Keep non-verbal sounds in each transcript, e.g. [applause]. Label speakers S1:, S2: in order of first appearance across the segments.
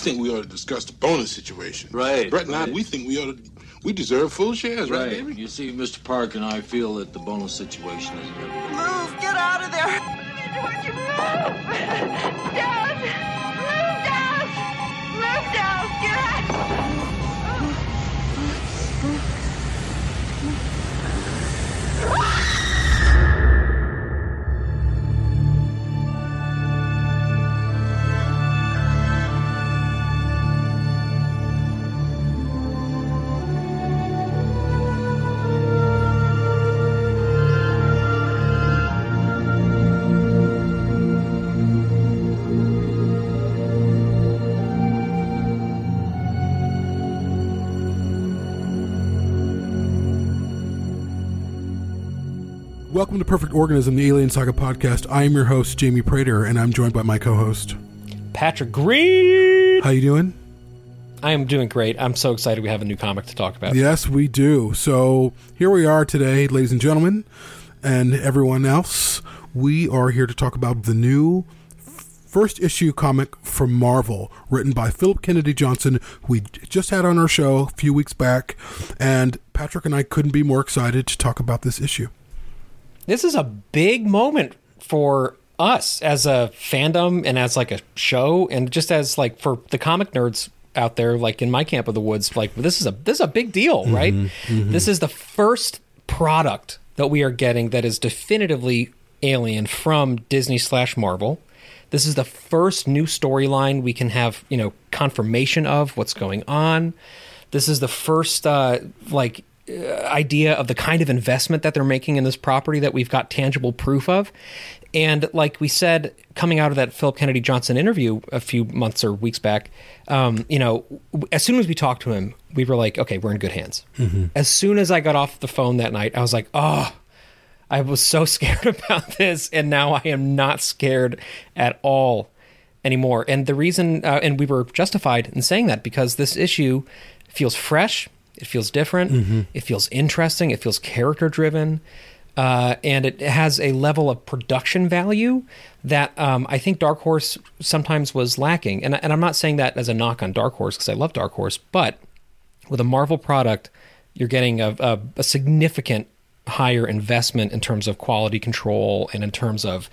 S1: think we ought to discuss the bonus situation.
S2: Right,
S1: Brett and I, we think we ought to, we deserve full shares, right,
S2: Right.
S1: baby?
S2: You see, Mr. Park and I feel that the bonus situation is good.
S3: Move! Get out of there!
S4: Don't you move! Don't! Move, don't! Move, don't! Get out!
S5: Welcome to Perfect Organism, the Alien Saga podcast. I am your host, Jamie Prater, and I'm joined by my co-host.
S6: Patrick Green.
S5: How you doing?
S6: I am doing great. I'm so excited we have a new comic to talk about.
S5: Yes, we do. So here we are today, ladies and gentlemen, and everyone else. We are here to talk about the new first issue comic from Marvel, written by Phillip Kennedy Johnson, who we just had on our show a few weeks back, and Patrick and I couldn't be more excited to talk about this issue.
S6: This is a big moment for us as a fandom and as like a show and just as like for the comic nerds out there like in my camp of the woods like this is a this is a big deal, right? This is the first product that we are getting that is definitively alien from Disney slash Marvel. This is the first new storyline we can have, you know, confirmation of what's going on. This is the first uh, like idea of the kind of investment that they're making in this property that we've got tangible proof of. And like we said, coming out of that Phillip Kennedy Johnson interview a few months or weeks back, um, you know, as soon as we talked to him, we were like, okay, we're in good hands. As soon as I got off the phone that night, I was like, oh, I was so [laughs] scared about this, and now I am not scared at all anymore. And the reason, uh, and we were justified in saying that because this issue feels fresh, it feels different, it feels interesting, it feels character driven. Uh, and it has a level of production value that um, I think Dark Horse sometimes was lacking. And, and I'm not saying that as a knock on Dark Horse because I love Dark Horse, but with a Marvel product, you're getting a, a, a significant higher investment in terms of quality control and in terms of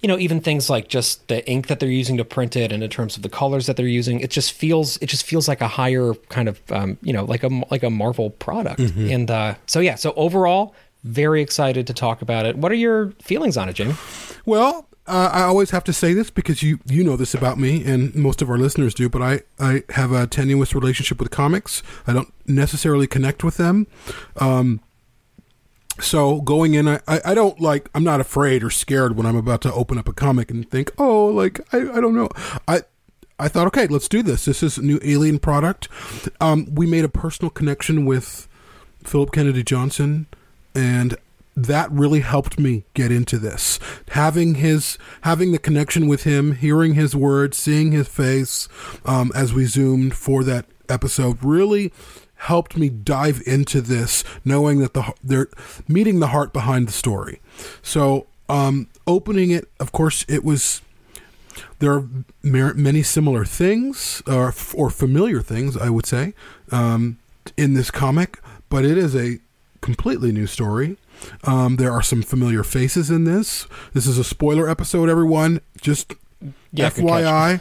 S6: you know even things like just the ink that they're using to print it and in terms of the colors that they're using it just feels it just feels like a higher kind of um, you know like a like a marvel product and uh, so yeah so overall very excited to talk about it what are your feelings on it jamie
S5: Well, uh, I always have to say this because you you know this about me, and most of our listeners do. But I I have a tenuous relationship with comics. I don't necessarily connect with them. Um, so going in, I, I don't like. I'm not afraid or scared when I'm about to open up a comic and think, oh, like I I don't know. I I thought, okay, let's do this. This is a new Alien product. Um, we made a personal connection with Phillip Kennedy Johnson, and that really helped me get into this. Having his, having the connection with him, hearing his words, seeing his face, um, as we zoomed for that episode, really helped me dive into this, knowing that the they're meeting the heart behind the story. So, um, opening it, of course, it was there are many similar things or, or familiar things i would say um, in this comic but it is a completely new story. Um, there are some familiar faces in this. This is a spoiler episode everyone. Just
S6: Yeah,
S5: FYI,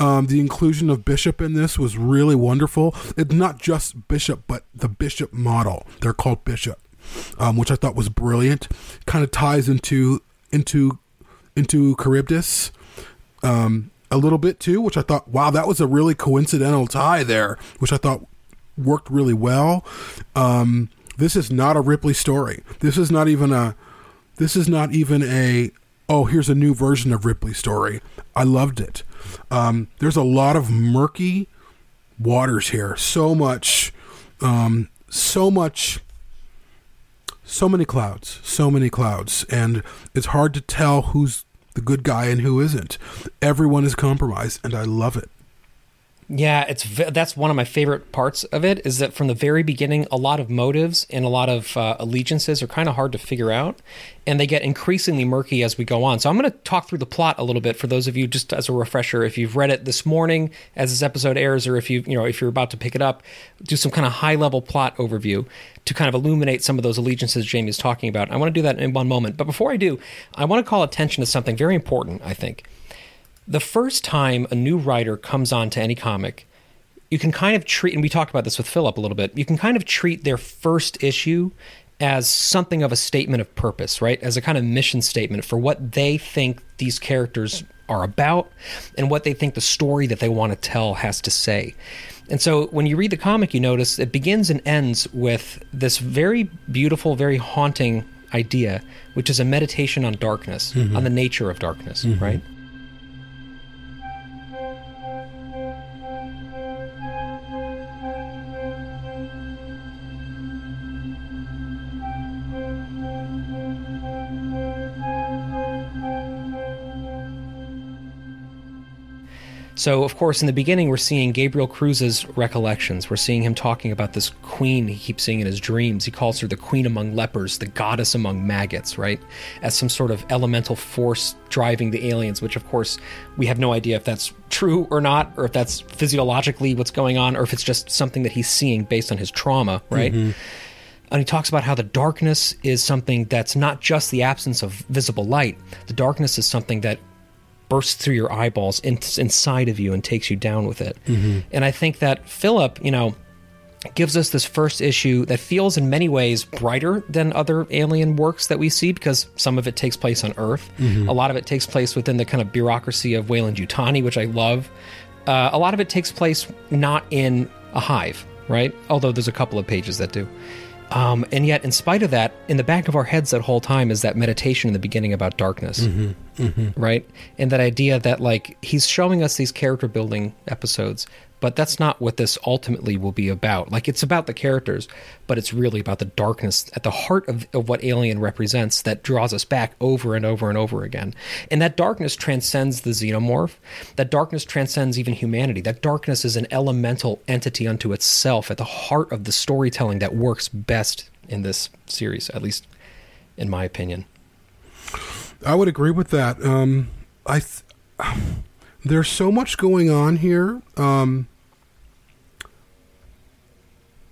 S5: um, the inclusion of Bishop in this was really wonderful. It's not just Bishop, but the Bishop model. They're called Bishop, um, which I thought was brilliant. Kind of ties into into into Charybdis um, a little bit too, which I thought, wow, that was a really coincidental tie there, which I thought worked really well. Um, this is not a Ripley story. This is not even a. This is not even a oh, here's a new version of Ripley's story. I loved it. Um, there's a lot of murky waters here. So much, um, so much, so many clouds, so many clouds, and it's hard to tell who's the good guy and who isn't. Everyone is compromised, and I love it.
S6: Yeah, it's that's one of my favorite parts of it is that from the very beginning, a lot of motives and a lot of uh, allegiances are kind of hard to figure out, and they get increasingly murky as we go on. So I'm going to talk through the plot a little bit for those of you, just as a refresher. If you've read it this morning as this episode airs, or if you you know if you're about to pick it up, do some kind of high level plot overview to kind of illuminate some of those allegiances Jamie's talking about. I want to do that in one moment, but before I do, I want to call attention to something very important. I think the first time a new writer comes on to any comic, you can kind of treat, and we talked about this with Phillip a little bit, you can kind of treat their first issue as something of a statement of purpose, right? As a kind of mission statement for what they think these characters are about and what they think the story that they want to tell has to say. And so when you read the comic, you notice it begins and ends with this very beautiful, very haunting idea, which is a meditation on darkness, mm-hmm. on the nature of darkness, mm-hmm. right? So, of course, in the beginning, we're seeing Gabriel Cruz's recollections. We're seeing him talking about this queen he keeps seeing in his dreams. He calls her the queen among lepers, the goddess among maggots, right? As some sort of elemental force driving the aliens, which, of course, we have no idea if that's true or not, or if that's physiologically what's going on, or if it's just something that he's seeing based on his trauma, right? Mm-hmm. And he talks about how the darkness is something that's not just the absence of visible light. The darkness is something that bursts through your eyeballs in, inside of you and takes you down with it. And I think that Phillip, you know, gives us this first issue that feels in many ways brighter than other alien works that we see because some of it takes place on Earth. A lot of it takes place within the kind of bureaucracy of Wayland Yutani, which I love. Uh, a lot of it takes place not in a hive, right? Although there's a couple of pages that do. Um, and yet, in spite of that, in the back of our heads that whole time is that meditation in the beginning about darkness, right? And that idea that, like, he's showing us these character building episodes, but that's not what this ultimately will be about. Like, it's about the characters, but it's really about the darkness at the heart of, of what Alien represents that draws us back over and over and over again. And that darkness transcends the xenomorph. That darkness transcends even humanity. That darkness is an elemental entity unto itself at the heart of the storytelling that works best in this series, at least in my opinion.
S5: I would agree with that. Um, I th- [sighs] there's so much going on here. Um,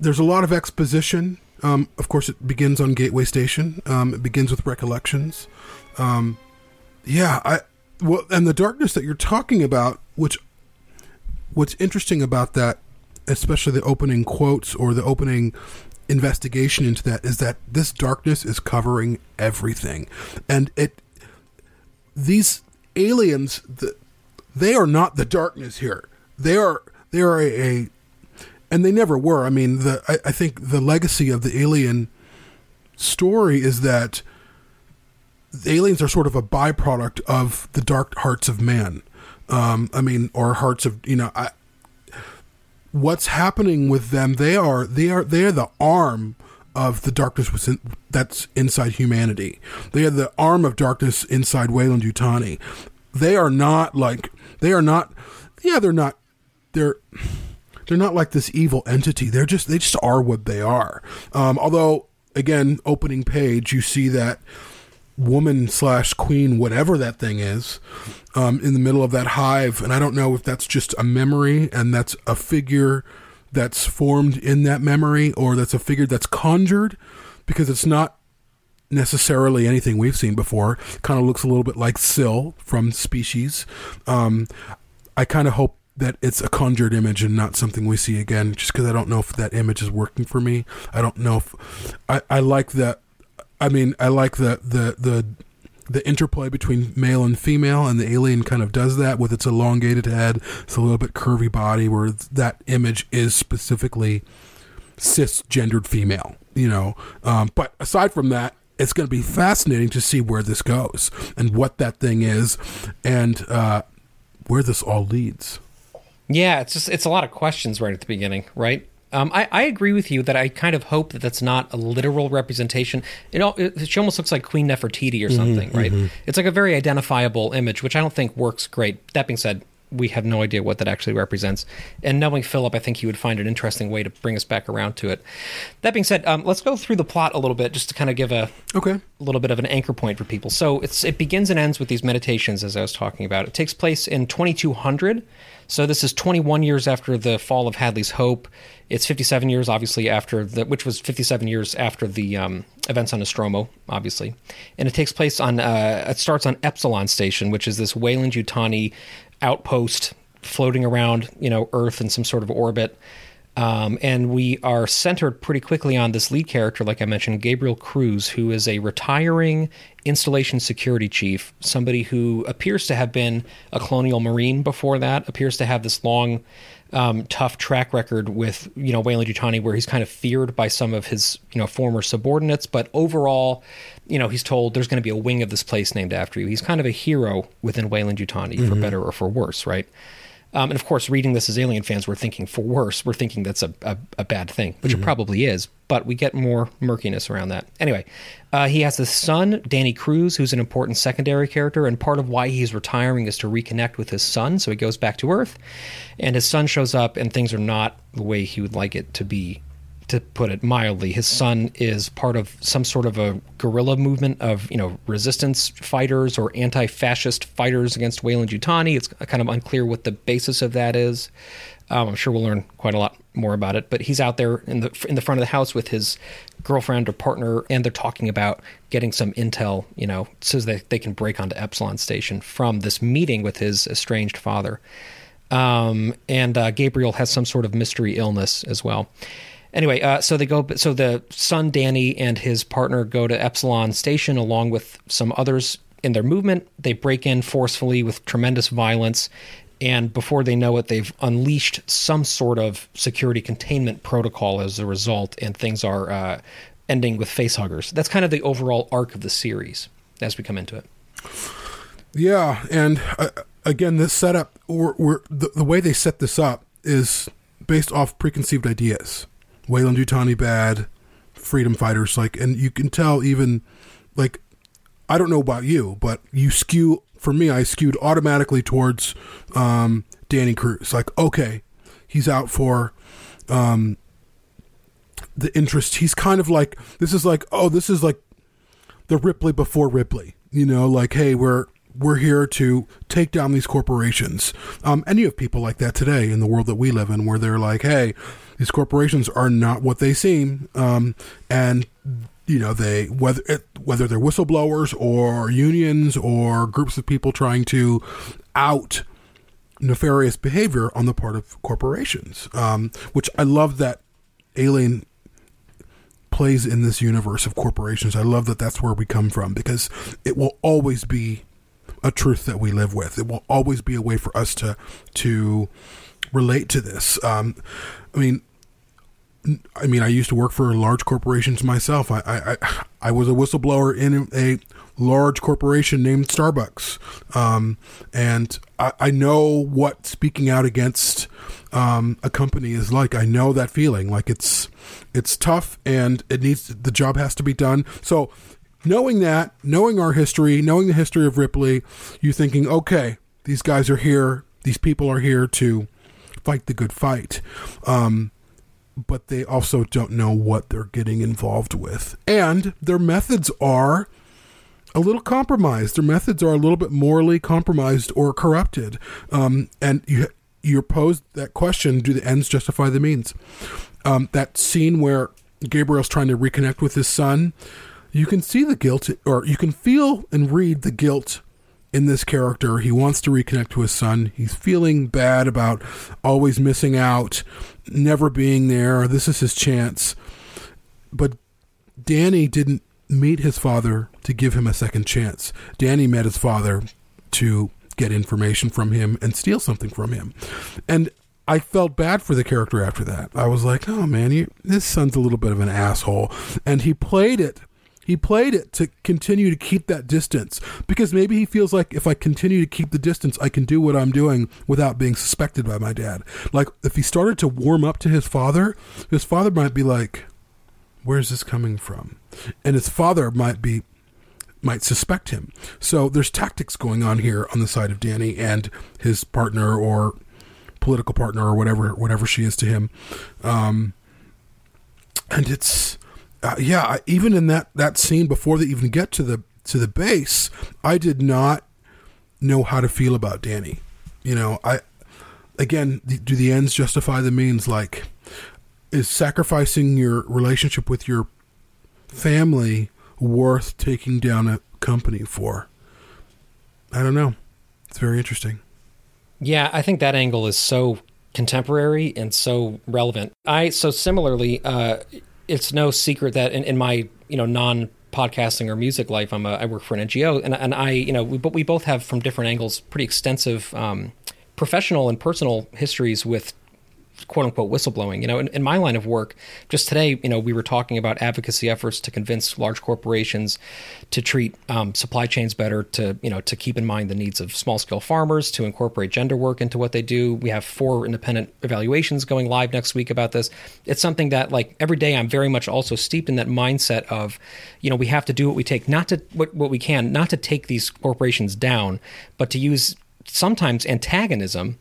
S5: there's a lot of exposition. Um, of course, it begins on Gateway Station. Um, it begins with recollections. Um, yeah, I well, and the darkness that you're talking about, which what's interesting about that, especially the opening quotes or the opening investigation into that, is that this darkness is covering everything, and it these aliens the, they are not the darkness here they are they are a, a and they never were. I mean the I, I think the legacy of the alien story is that aliens are sort of a byproduct of the dark hearts of man. Um i mean or hearts of you know I, what's happening with them they are they are they are the arm of the darkness within, that's inside humanity. They are the arm of darkness inside wayland yutani they are not like they are not yeah they're not they're they're not like this evil entity they're just they just are what they are um although again opening page you see that woman slash queen whatever that thing is um in the middle of that hive and i don't know if that's just a memory and that's a figure that's formed in that memory or that's a figure that's conjured because it's not necessarily anything we've seen before. Kind of looks a little bit like Sil from Species. Um, I kind of hope that it's a conjured image and not something we see again, just because I don't know if that image is working for me. I don't know if I, I like that. I mean, I like the the the the interplay between male and female, and the alien kind of does that with its elongated head, it's a little bit curvy body, where that image is specifically cisgendered female. You know, um, but aside from that, it's going to be fascinating to see where this goes and what that thing is, and uh, where this all leads.
S6: Yeah, it's just it's a lot of questions right at the beginning, right? Um, I, I agree with you that I kind of hope that that's not a literal representation. It, all, it she almost looks like Queen Nefertiti or something, right? It's like a very identifiable image, which I don't think works great. That being said, we have no idea what that actually represents. And knowing Phillip, I think he would find an interesting way to bring us back around to it. That being said, um, let's go through the plot a little bit just to kind of give a
S5: Okay.
S6: a little bit of an anchor point for people. So it's it begins and ends with these meditations, as I was talking about. It takes place in 2200. So this is 21 years after the fall of Hadley's Hope. It's 57 years, obviously, after the which was 57 years after the um, events on Nostromo, obviously, and it takes place on. Uh, it starts on Epsilon Station, which is this Wayland Yutani outpost floating around, you know, Earth in some sort of orbit. Um, and we are centered pretty quickly on this lead character, like I mentioned, Gabriel Cruz, who is a retiring installation security chief, somebody who appears to have been a colonial marine before that, appears to have this long, um, tough track record with, you know, Wayland Yutani, where he's kind of feared by some of his, you know, former subordinates. But overall, you know, he's told there's going to be a wing of this place named after you. He's kind of a hero within Wayland Yutani, for better or for worse, right? Um, and of course, reading this as Alien fans, we're thinking for worse. We're thinking that's a, a, a bad thing, which it probably is, but we get more murkiness around that. Anyway, uh, he has a son, Danny Cruz, who's an important secondary character, and part of why he's retiring is to reconnect with his son. So he goes back to Earth, and his son shows up, and things are not the way he would like it to be to put it mildly, his son is part of some sort of a guerrilla movement of you know resistance fighters or anti-fascist fighters against Wayland Yutani. It's kind of unclear what the basis of that is. Um, I'm sure we'll learn quite a lot more about it. But he's out there in the in the front of the house with his girlfriend or partner, and they're talking about getting some intel, you know, so that they can break onto Epsilon Station from this meeting with his estranged father. Um, and uh, Gabriel has some sort of mystery illness as well. Anyway, uh, so they go. So the son Danny and his partner go to Epsilon Station along with some others in their movement. They break in forcefully with tremendous violence, and before they know it, they've unleashed some sort of security containment protocol as a result, and things are uh, ending with facehuggers. That's kind of the overall arc of the series as we come into it.
S5: Yeah, and uh, again, this setup or, the, the way they set this up is based off preconceived ideas. Wayland Yutani bad, freedom fighters like, and you can tell even like I don't know about you, but you skew for me. I skewed automatically towards um, Danny Cruz. Like, okay, he's out for um, the interest. He's kind of like this is like oh, this is like the Ripley before Ripley. You know, like hey, we're we're here to take down these corporations. Um, and you have people like that today in the world that we live in, where they're like, hey, these corporations are not what they seem, um, and you know they whether it, whether they're whistleblowers or unions or groups of people trying to out nefarious behavior on the part of corporations. Um, which I love that Alien plays in this universe of corporations. I love that that's where we come from because it will always be a truth that we live with. It will always be a way for us to to relate to this. Um, I mean, I mean, I used to work for large corporations myself. I I, I was a whistleblower in a large corporation named Starbucks, um, and I, I know what speaking out against um, a company is like. I know that feeling. Like it's it's tough, and it needs the job has to be done. So knowing that, knowing our history, knowing the history of Ripley, you thinking, okay, these guys are here, these people are here to fight the good fight. Um, but they also don't know what they're getting involved with. And their methods are a little compromised. Their methods are a little bit morally compromised or corrupted. Um, and you you're posed that question: Do the ends justify the means? Um, that scene where Gabriel's trying to reconnect with his son, you can see the guilt, or you can feel and read the guilt in this character. He wants to reconnect to his son. He's feeling bad about always missing out, never being there. This is his chance. But Danny didn't meet his father to give him a second chance. Danny met his father to get information from him and steal something from him. And I felt bad for the character after that. I was like, oh man, you, this son's a little bit of an asshole. And he played it He played it to continue to keep that distance because maybe he feels like if I continue to keep the distance, I can do what I'm doing without being suspected by my dad. Like if he started to warm up to his father, his father might be like, "Where's this coming from?" And his father might be might suspect him. So there's tactics going on here on the side of Danny and his partner or political partner or whatever whatever she is to him. Um, and it's uh, yeah, even in that that scene before they even get to the to the base, I did not know how to feel about Danny. You know, I again, do the ends justify the means? Like, is sacrificing your relationship with your family worth taking down a company for? I don't know. It's very interesting.
S6: Yeah, I think that angle is so contemporary and so relevant. I so similarly, uh, it's no secret that in, in my you know non podcasting or music life, I'm a, I work for an NGO, and and I you know we but we both have from different angles pretty extensive um, professional and personal histories with quote unquote whistleblowing. You know, in, in my line of work, just today, you know, we were talking about advocacy efforts to convince large corporations to treat um, supply chains better, to you know, to keep in mind the needs of small scale farmers, to incorporate gender work into what they do. We have four independent evaluations going live next week about this. It's something that like every day I'm very much also steeped in that mindset of, you know, we have to do what we take, not to what, what we can, not to take these corporations down, but to use sometimes antagonism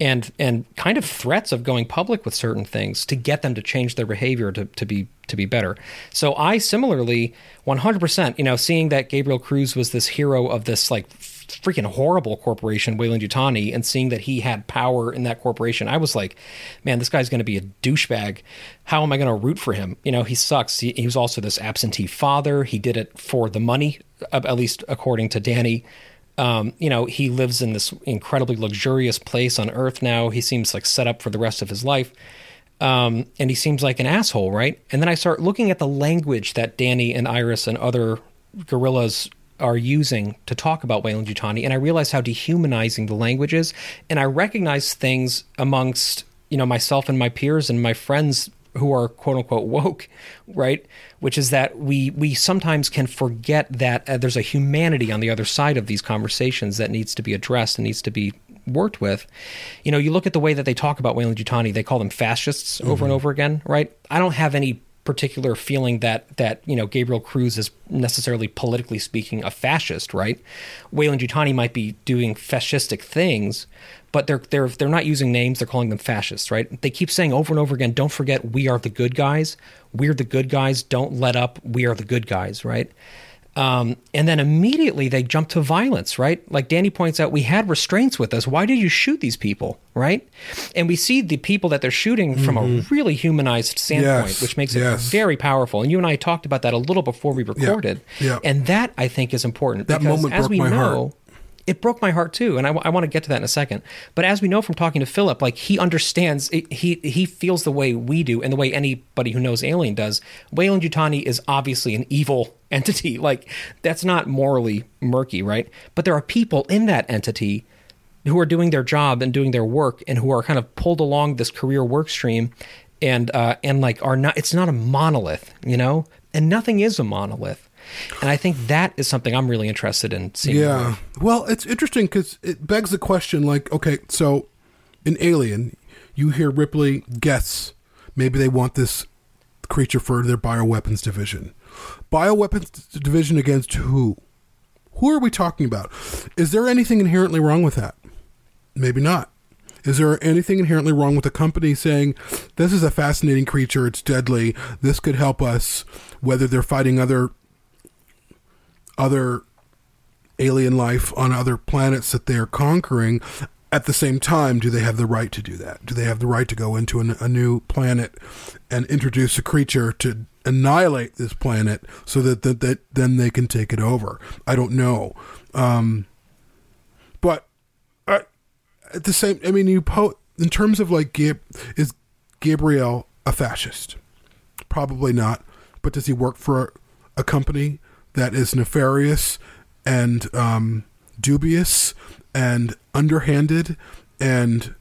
S6: and and kind of threats of going public with certain things to get them to change their behavior to, to be to be better. So I similarly 100% you know seeing that Gabriel Cruz was this hero of this like freaking horrible corporation Wayland Yutani and seeing that he had power in that corporation I was like man this guy's going to be a douchebag. How am I going to root for him? You know he sucks. He, he was also this absentee father. He did it for the money uh, at least according to Danny um, you know, he lives in this incredibly luxurious place on Earth now. He seems like set up for the rest of his life. Um, and he seems like an asshole, right? And then I start looking at the language that Danny and Iris and other guerrillas are using to talk about Wayland Yutani, and I realize how dehumanizing the language is. And I recognize things amongst, you know, myself and my peers and my friends who are quote unquote woke, right? Which is that we we sometimes can forget that uh, there's a humanity on the other side of these conversations that needs to be addressed and needs to be worked with. You know, you look at the way that they talk about Wayland Yutani, they call them fascists over and over again, right? I don't have any particular feeling that that you know Gabriel Cruz is necessarily politically speaking a fascist, right? Wayland Yutani might be doing fascistic things, but they're they're they're not using names. They're calling them fascists, right? They keep saying over and over again, "Don't forget, we are the good guys. We're the good guys. Don't let up. We are the good guys," right? Um, and then immediately they jump to violence, right? Like Danny points out, we had restraints with us. Why did you shoot these people, right? And we see the people that they're shooting from a really humanized standpoint,
S5: Yes,
S6: which makes it
S5: yes.
S6: very powerful. And you and I talked about that a little before we recorded.
S5: yeah.
S6: And that I think is important
S5: That
S6: because
S5: moment
S6: as
S5: broke
S6: we
S5: my heart.
S6: It broke my heart too, and I, want to get to that in a second. But as we know from talking to Phillip, like he understands, it, he he feels the way we do, and the way anybody who knows Alien does. Wayland Yutani is obviously an evil [laughs] entity. Like that's not morally murky, right? But there are people in that entity who are doing their job and doing their work, and who are kind of pulled along this career work stream, and uh, and like are not. It's not a monolith, you know, and nothing is a monolith. And I think that is something I'm really interested in seeing.
S5: Yeah.
S6: of.
S5: Well, it's interesting because it begs the question like, okay, so in Alien, you hear Ripley guess maybe they want this creature for their bioweapons division. Bioweapons division against who? Who are we talking about? Is there anything inherently wrong with that? Maybe not. Is there anything inherently wrong with a company saying, this is a fascinating creature, it's deadly, this could help us, whether they're fighting other other alien life on other planets that they are conquering. At the same time, do they have the right to do that? Do they have the right to go into an, a new planet and introduce a creature to annihilate this planet so that, that, that then they can take it over? I don't know. Um, but uh, at the same, I mean, you po- in terms of like, Gab- is Gabriel a fascist? Probably not. But does he work for a company that is nefarious and um, dubious and underhanded and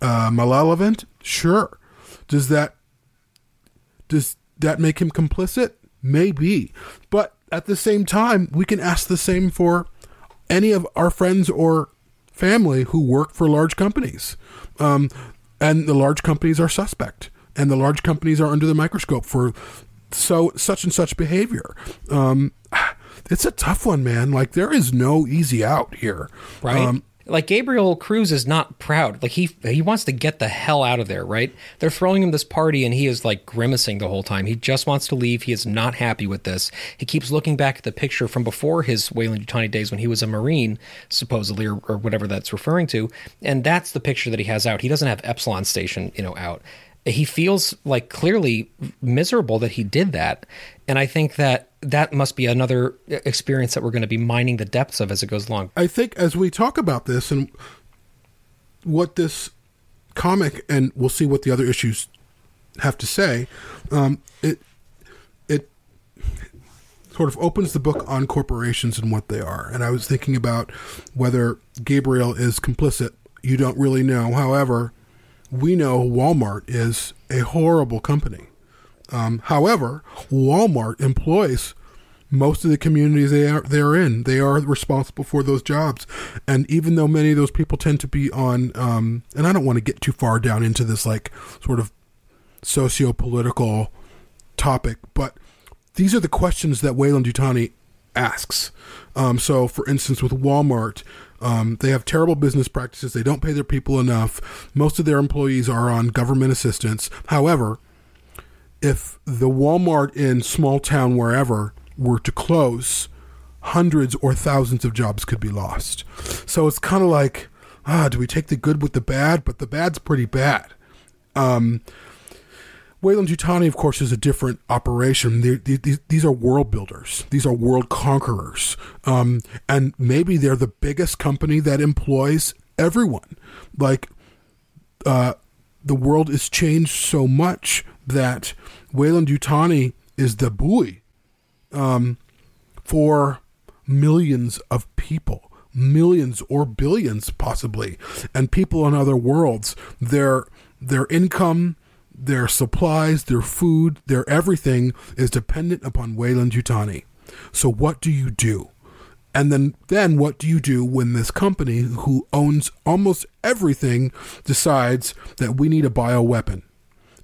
S5: uh, malevolent? Sure. Does that does that make him complicit? Maybe. But at the same time, we can ask the same for any of our friends or family who work for large companies. Um, and the large companies are suspect. And the large companies are under the microscope for so such and such behavior. Um, [sighs] it's a tough one, man. Like there is no easy out here.
S6: right?
S5: Um,
S6: like Gabriel Cruz is not proud. Like he he wants to get the hell out of there, right? They're throwing him this party and he is like grimacing the whole time. He just wants to leave. He is not happy with this. He keeps looking back at the picture from before his Wayland Yutani days when he was a Marine, supposedly, or, or whatever that's referring to. And that's the picture that he has out. He doesn't have Epsilon Station, you know, out. He feels like clearly miserable that he did that. And I think that that must be another experience that we're going to be mining the depths of as it goes along.
S5: I think as we talk about this and what this comic, and we'll see what the other issues have to say, um, it it sort of opens the book on corporations and what they are. And I was thinking about whether Gabriel is complicit. You don't really know. However, we know Walmart is a horrible company. Um, however, Walmart employs most of the communities they are they're in. They are responsible for those jobs, and even though many of those people tend to be on, um, and I don't want to get too far down into this like sort of socio-political topic, but these are the questions that Wayland Yutani asks. Um, so, for instance, with Walmart, um, they have terrible business practices. They don't pay their people enough. Most of their employees are on government assistance. However, if the Walmart in small town wherever were to close, hundreds or thousands of jobs could be lost. So it's kind of like, ah, do we take the good with the bad? But the bad's pretty bad. Um, Wayland Yutani, of course, is a different operation. They, they, these, are world builders. These are world conquerors. Um, and maybe they're the biggest company that employs everyone. Like, uh, the world is changed so much that Wayland Yutani is the buoy um, for millions of people, millions or billions possibly, and people on other worlds. Their their income, their supplies, their food, their everything is dependent upon Wayland Yutani. So what do you do? And then, then what do you do when this company, who owns almost everything, decides that we need a bioweapon,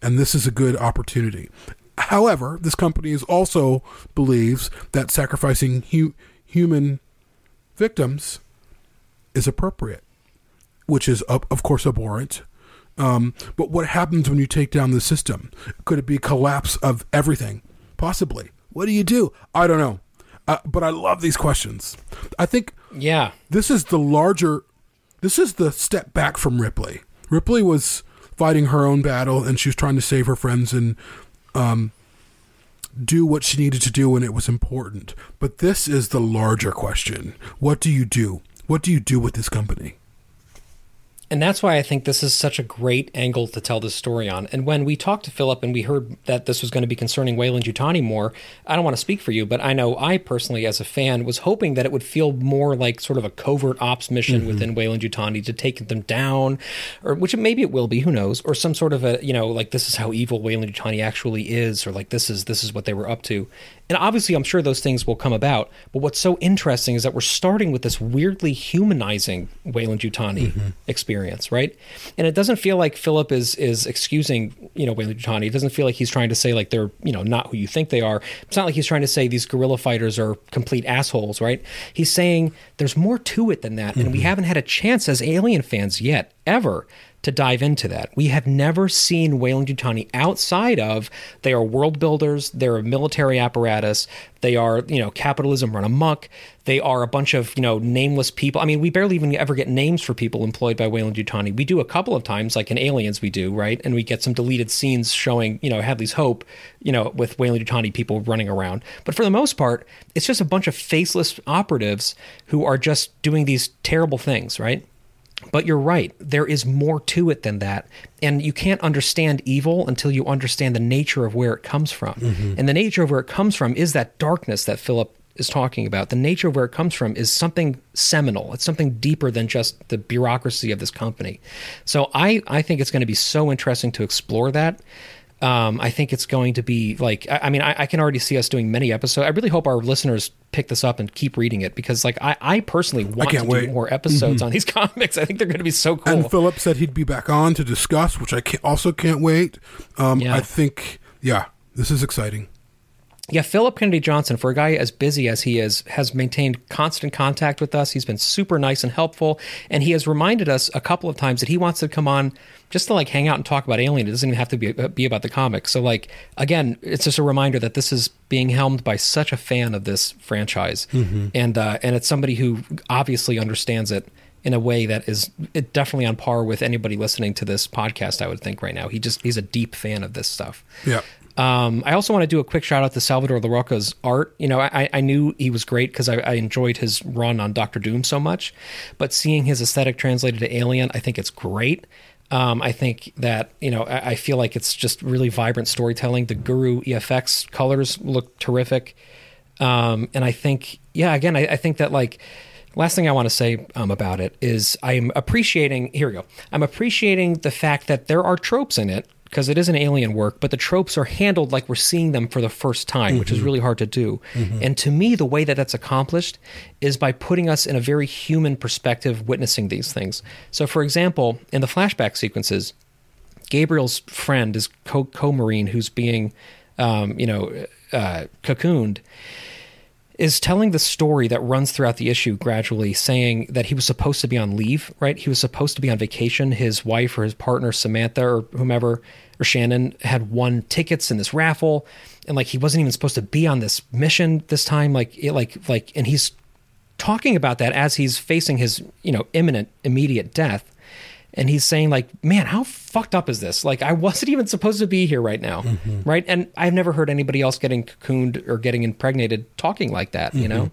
S5: and this is a good opportunity? However, this company is also believes that sacrificing hu- human victims is appropriate, which is of of course abhorrent. Um, but what happens when you take down the system? Could it be collapse of everything? Possibly. What do you do? I don't know. Uh, but I love these questions. I think
S6: Yeah.
S5: this is the larger this is the step back from ripley ripley was fighting her own battle and she was trying to save her friends and um, do what she needed to do when it was important but this is the larger question what do you do what do you do with this company
S6: And that's why I think this is such a great angle to tell this story on. And when we talked to Phillip and we heard that this was going to be concerning Wayland Yutani more, I don't want to speak for you, but I know I personally, as a fan, was hoping that it would feel more like sort of a covert ops mission mm-hmm. within Wayland Yutani to take them down, or which maybe it will be, who knows, or some sort of a you know like this is how evil Wayland Yutani actually is, or like this is this is what they were up to. And obviously, I'm sure those things will come about. But what's so interesting is that we're starting with this weirdly humanizing Wayland Yutani mm-hmm. experience, right? And it doesn't feel like Phillip is is excusing, you know, Wayland Yutani. It doesn't feel like he's trying to say like they're, you know, not who you think they are. It's not like he's trying to say these guerrilla fighters are complete assholes, right? He's saying there's more to it than that, and we mm-hmm. haven't had a chance as Alien fans yet, ever, to dive into that. We have never seen Wayland Yutani outside of they are world builders, they're a military apparatus, they are, you know, capitalism run amok, they are a bunch of, you know, nameless people. I mean, we barely even ever get names for people employed by Wayland Yutani. We do a couple of times, like in Aliens, we do, right? And we get some deleted scenes showing, you know, Hadley's Hope, you know, with Wayland Yutani people running around. But for the most part, it's just a bunch of faceless operatives who are just doing these terrible things, right? But you're right. There is more to it than that. And you can't understand evil until you understand the nature of where it comes from. Mm-hmm. And the nature of where it comes from is that darkness that Phillip is talking about. The nature of where it comes from is something seminal. It's something deeper than just the bureaucracy of this company. So I, I think it's going to be so interesting to explore that. Um, I think it's going to be like, I, I mean, I, I can already see us doing many episodes. I really hope our listeners pick this up and keep reading it because, like, I, I personally want to
S5: can't
S6: do more episodes on these [laughs] comics. I think they're going to be so cool.
S5: And Phillip said he'd be back on to discuss, which I can also can't wait. Um,
S6: Yeah.
S5: I think, yeah, this is exciting.
S6: Yeah, Phillip Kennedy Johnson, for a guy as busy as he is, has maintained constant contact with us. He's been super nice and helpful, and he has reminded us a couple of times that he wants to come on just to like hang out and talk about Alien. It doesn't even have to be be about the comics. So, like again, it's just a reminder that this is being helmed by such a fan of this franchise, and uh, and it's somebody who obviously understands it in a way that is it definitely on par with anybody listening to this podcast. I would think right now. He just he's a deep fan of this stuff.
S5: Yeah.
S6: Um, I also want to do a quick shout out to Salvador Larroca's art. You know, I, I knew he was great because I, I enjoyed his run on Doctor Doom so much, but seeing his aesthetic translated to Alien, I think it's great. Um, I think that you know, I, I feel like it's just really vibrant storytelling. The Guru EFX colors look terrific, um, and I think, yeah, again, I, I think that like last thing I want to say um, about it is I'm appreciating. Here we go. I'm appreciating the fact that there are tropes in it because it is an alien work, but the tropes are handled like we're seeing them for the first time, which is really hard to do. And to me, the way that that's accomplished is by putting us in a very human perspective, witnessing these things. So, for example, in the flashback sequences, Gabriel's friend is co co marine who's being, um, you know, uh, cocooned is telling the story that runs throughout the issue gradually, saying that he was supposed to be on leave, right? He was supposed to be on vacation. His wife or his partner, Samantha or whomever, or Shannon, had won tickets in this raffle, and like he wasn't even supposed to be on this mission this time. Like, it, like, like, and he's talking about that as he's facing his, you know, imminent, immediate death. And he's saying, like, man, how fucked up is this? Like, I wasn't even supposed to be here right now. Mm-hmm. Right. And I've never heard anybody else getting cocooned or getting impregnated talking like that, you mm-hmm. know?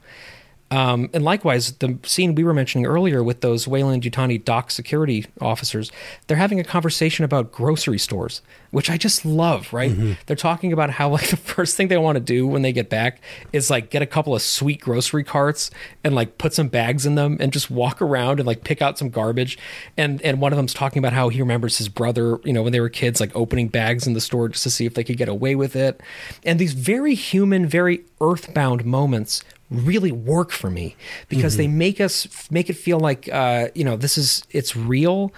S6: Um, and likewise, the scene we were mentioning earlier with those Wayland Yutani dock security officers, they're having a conversation about grocery stores, which I just love, right? They're talking about how, like, [laughs] the first thing they want to do when they get back is, like, get a couple of sweet grocery carts and, like, put some bags in them and just walk around and, like, pick out some garbage. And, and one of them's talking about how he remembers his brother, you know, when they were kids, like, opening bags in the store just to see if they could get away with it. And these very human, very earthbound moments really work for me because they make us make it feel like uh, you know this is it's real.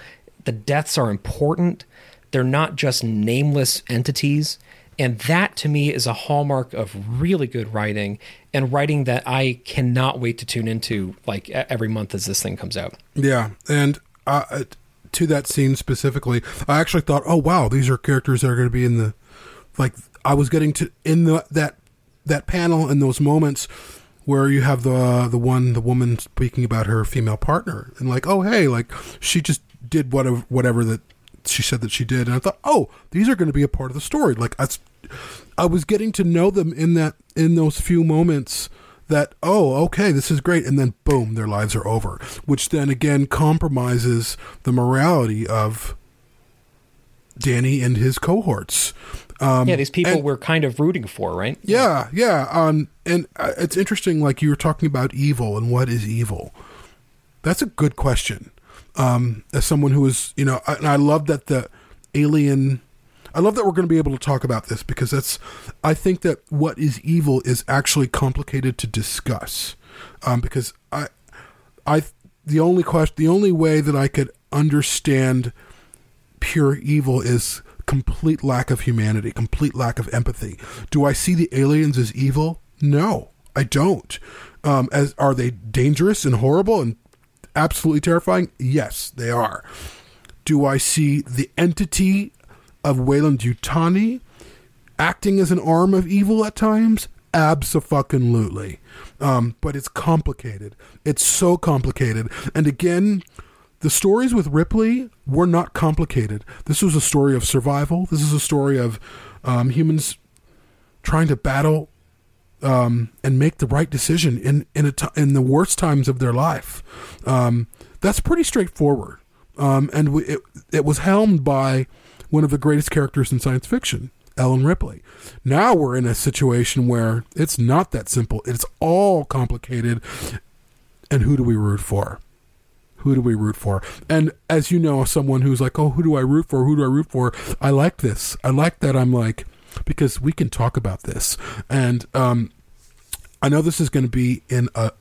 S6: The deaths are important. They're not just nameless entities. And that to me is a hallmark of really good writing and writing that I cannot wait to tune into like every month as this thing comes out.
S5: Yeah, and uh, to that scene specifically, I actually thought, oh wow, these are characters that are going to be in the like. I was getting to in the that that panel in those moments where you have the uh, the one the woman speaking about her female partner and like, oh hey, like she just did whatever whatever that she said that she did, and I thought, oh, these are going to be a part of the story. Like that's, I was getting to know them in that in those few moments that oh okay this is great. And then boom their lives are over which then again compromises the morality of danny and his cohorts um
S6: Yeah, these people
S5: and-
S6: we're kind of rooting for, right?
S5: yeah yeah um and uh, it's interesting like you were talking about evil and what is evil. That's a good question. Um as someone who is you know and i love that the alien i love that we're going to be able to talk about this because that's i think that what is evil is actually complicated to discuss. Um because i i the only question the only way that i could understand pure evil is complete lack of humanity, complete lack of empathy. Do I see the aliens as evil? No, I don't. Um, as are they dangerous and horrible and absolutely terrifying? Yes, they are. Do I see the entity of Wayland Yutani acting as an arm of evil at times? Absolutely. Um, but it's complicated. It's so complicated. And again, the stories with Ripley were not complicated. This was a story of survival. This is a story of um, humans trying to battle um, and make the right decision in in in the worst times of their life. Um, that's pretty straightforward, um, and we, it it was helmed by one of the greatest characters in science fiction, Ellen Ripley. Now we're in a situation where it's not that simple. It's all complicated, and who do we root for? Who do we root for? And as you know, someone who's like, oh, who do I root for? Who do I root for? I like this. I like that. I'm like because we can talk about this, and um, I know this is going to be in a,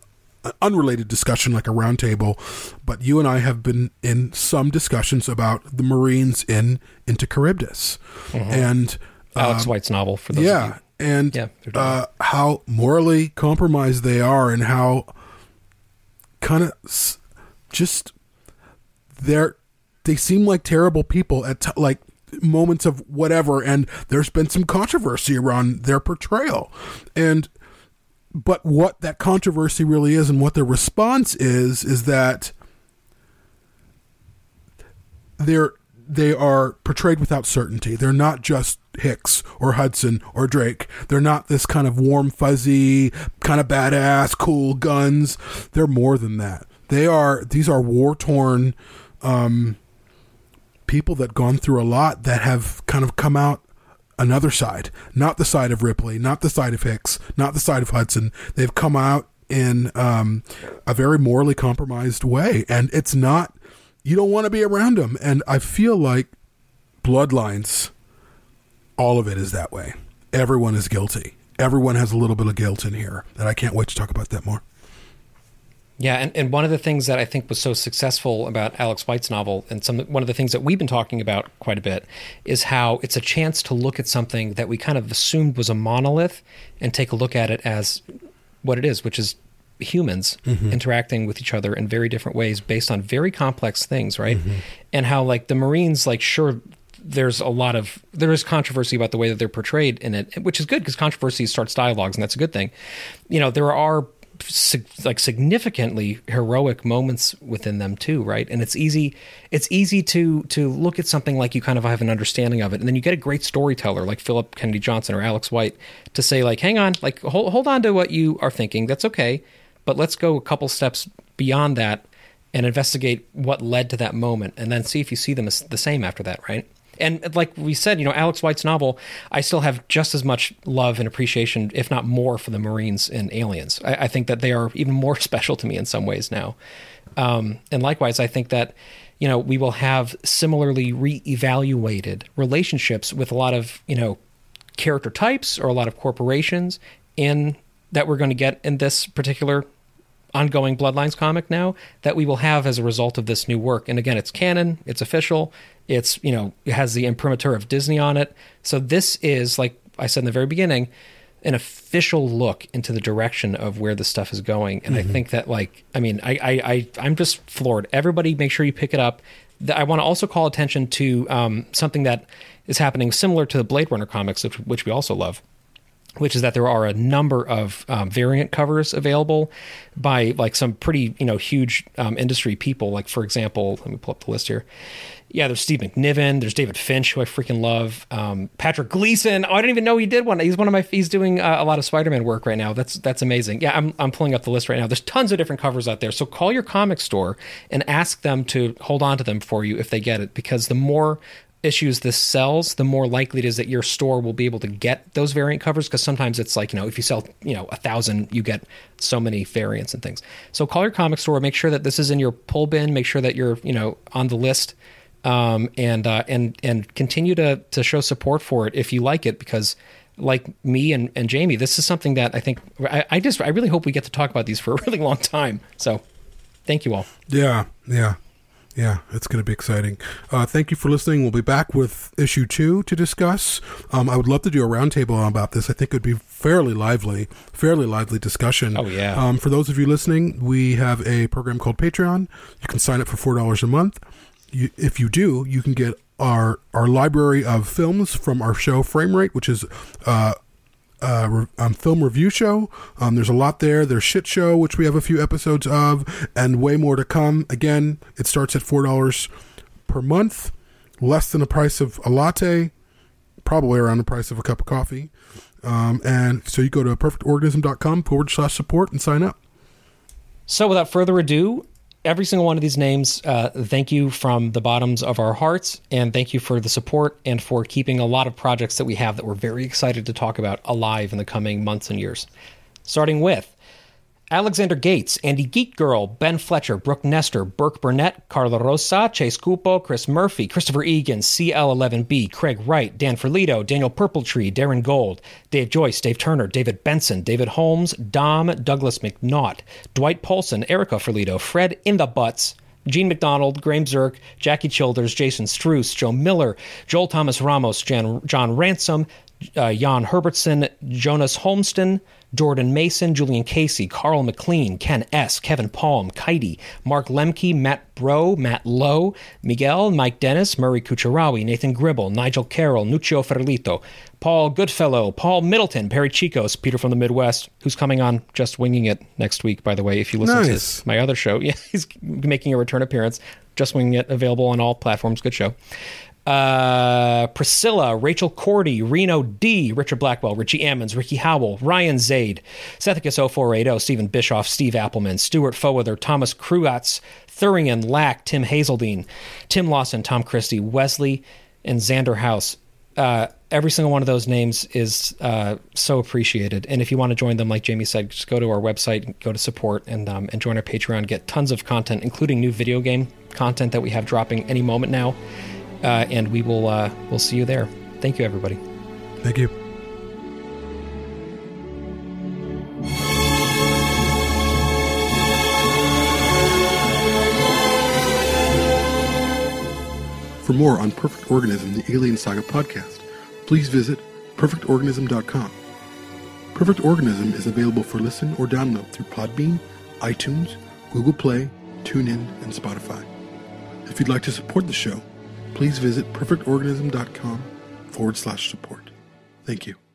S5: an unrelated discussion, like a roundtable, but you and I have been in some discussions about the Marines in into Charybdis, and
S6: Alex White's novel for those of
S5: yeah,
S6: you.
S5: and
S6: Yeah,
S5: uh, how morally compromised they are, and how kind of just they're they seem like terrible people at t- like moments of whatever, and there's been some controversy around their portrayal, and but what that controversy really is, and what their response is, is that they're they are portrayed without certainty. They're not just Hicks or Hudson or Drake. They're not this kind of warm, fuzzy, kind of badass, cool guns. They're more than that. They are these are war torn um, people that gone through a lot that have kind of come out another side, not the side of Ripley, not the side of Hicks, not the side of Hudson. They've come out in um, a very morally compromised way, and it's not. You don't want to be around them, and I feel like Bloodlines. All of it is that way. Everyone is guilty. Everyone has a little bit of guilt in here, and I can't wait to talk about that more.
S6: Yeah, and, and one of the things that I think was so successful about Alex White's novel, and some one of the things that we've been talking about quite a bit, is how it's a chance to look at something that we kind of assumed was a monolith and take a look at it as what it is, which is humans mm-hmm. interacting with each other in very different ways based on very complex things, right? Mm-hmm. And how like the Marines, like sure there's a lot of there is controversy about the way that they're portrayed in it, which is good because controversy starts dialogues, and that's a good thing. You know, there are like significantly heroic moments within them too, right? And it's easy it's easy to to look at something like you kind of have an understanding of it, and then you get a great storyteller like Phillip Kennedy Johnson or Alex White to say like, hang on, like hold hold on to what you are thinking. That's okay, but let's go a couple steps beyond that and investigate what led to that moment, and then see if you see them as the same after that, right? And like we said, you know, Alex White's novel, I still have just as much love and appreciation, if not more, for the Marines and Aliens. I, I think that they are even more [laughs] special to me in some ways now. Um, and likewise, I think that, you know, we will have similarly reevaluated relationships with a lot of, you know, character types or a lot of corporations in that we're going to get in this particular ongoing Bloodlines comic now that we will have as a result of this new work. And again, it's canon, it's official, it's, you know, it has the imprimatur of Disney on it. So this is, like I said in the very beginning, an official look into the direction of where the stuff is going. And I think that, like, I mean, I, I, I, I'm just floored. Everybody make sure you pick it up. I want to also call attention to um, something that is happening similar to the Blade Runner comics, which, which we also love which is that there are a number of um, variant covers available by like some pretty you know huge um, industry people. Like for example, let me pull up the list here. Yeah, there's Steve McNiven. There's David Finch, who I freaking love. Um, Patrick Gleason. Oh, I didn't even know he did one. He's one of my. He's doing uh, a lot of Spider-Man work right now. That's that's amazing. Yeah, I'm I'm pulling up the list right now. There's tons of different covers out there. So call your comic store and ask them to hold on to them for you if they get it, because the more issues this sells, the more likely it is that your store will be able to get those variant covers. Because sometimes it's like you know, if you sell you know a thousand, you get so many variants and things. So call your comic store, make sure that this is in your pull bin, make sure that you're you know on the list, um, and uh, and and continue to to show support for it if you like it because. Like me and, and Jamie, this is something that I think I, I just I really hope we get to talk about these for a [laughs] really long time. So, thank you all.
S5: Yeah, yeah, yeah. It's going to be exciting. Uh, thank you for listening. We'll be back with issue two to discuss. Um, I would love to do a roundtable about this. I think it would be fairly lively, fairly lively discussion.
S6: Oh, yeah.
S5: Um, for those of you listening, we have a program called Patreon. You can sign up for four dollars a month. You, if you do, you can get our our library of films from our show Frame Rate, which is uh, uh, um, film review show. Um, there's a lot there. There's shit show, which we have a few episodes of, and way more to come. Again, it starts at four dollars per month, less than the price of a latte, probably around the price of a cup of coffee. Um, and so you go to perfectorganism.com forward slash support and sign up.
S6: So, without further ado, every single one of these names, uh, thank you from the bottoms of our hearts, and thank you for the support and for keeping a lot of projects that we have that we're very excited to talk about alive in the coming months and years. Starting with Alexander Gates, Andy Geek Girl, Ben Fletcher, Brooke Nestor, Burke Burnett, Carla Rosa, Chase Cupo, Chris Murphy, Christopher Egan, CL11B, Craig Wright, Dan Ferlito, Daniel Purpletree, Darren Gold, Dave Joyce, Dave Turner, David Benson, David Holmes, Dom, Douglas McNaught, Dwight Polson, Erica Ferlito, Fred in the Butts, Gene McDonald, Graham Zirk, Jackie Childers, Jason Struess, Joe Miller, Joel Thomas Ramos, Jan, John Ransom, uh, Jan Herbertson, Jonas Holmston, Jordan Mason, Julian Casey, Carl McLean, Ken S., Kevin Palm, Kitey, Mark Lemke, Matt Bro, Matt Lowe, Miguel, Mike Dennis, Murray Kucharawi, Nathan Gribble, Nigel Carroll, Nuccio Ferlito, Paul Goodfellow, Paul Middleton, Perry Chicos, Peter from the Midwest, who's coming on Just Winging It next week, by the way, if you listen
S5: Nice.
S6: to my other show. [laughs] Yeah, he's making a return appearance. Just Winging It, available on all platforms. Good show. Uh, Priscilla, Rachel Cordy, Reno D, Richard Blackwell, Richie Ammons, Ricky Howell, Ryan Zaid, Sethicus0480, Stephen Bischoff, Steve Appleman, Stuart Fowether, Thomas Krugatz, Thuringen, Lack, Tim Hazeldine, Tim Lawson, Tom Christie, Wesley, and Xander House. Uh, every single one of those names is uh, so appreciated. And if you want to join them, like Jamie said, just go to our website, go to support, and um, and join our Patreon. Get tons of content, including new video game content that we have dropping any moment now. Uh, and we will uh, we'll see you there. Thank you, everybody.
S5: Thank you. For more on Perfect Organism, the Alien Saga podcast, please visit perfectorganism.com. Perfect Organism is available for listen or download through Podbean, iTunes, Google Play, TuneIn, and Spotify. If you'd like to support the show, please visit perfectorganism.com forward slash support. Thank you.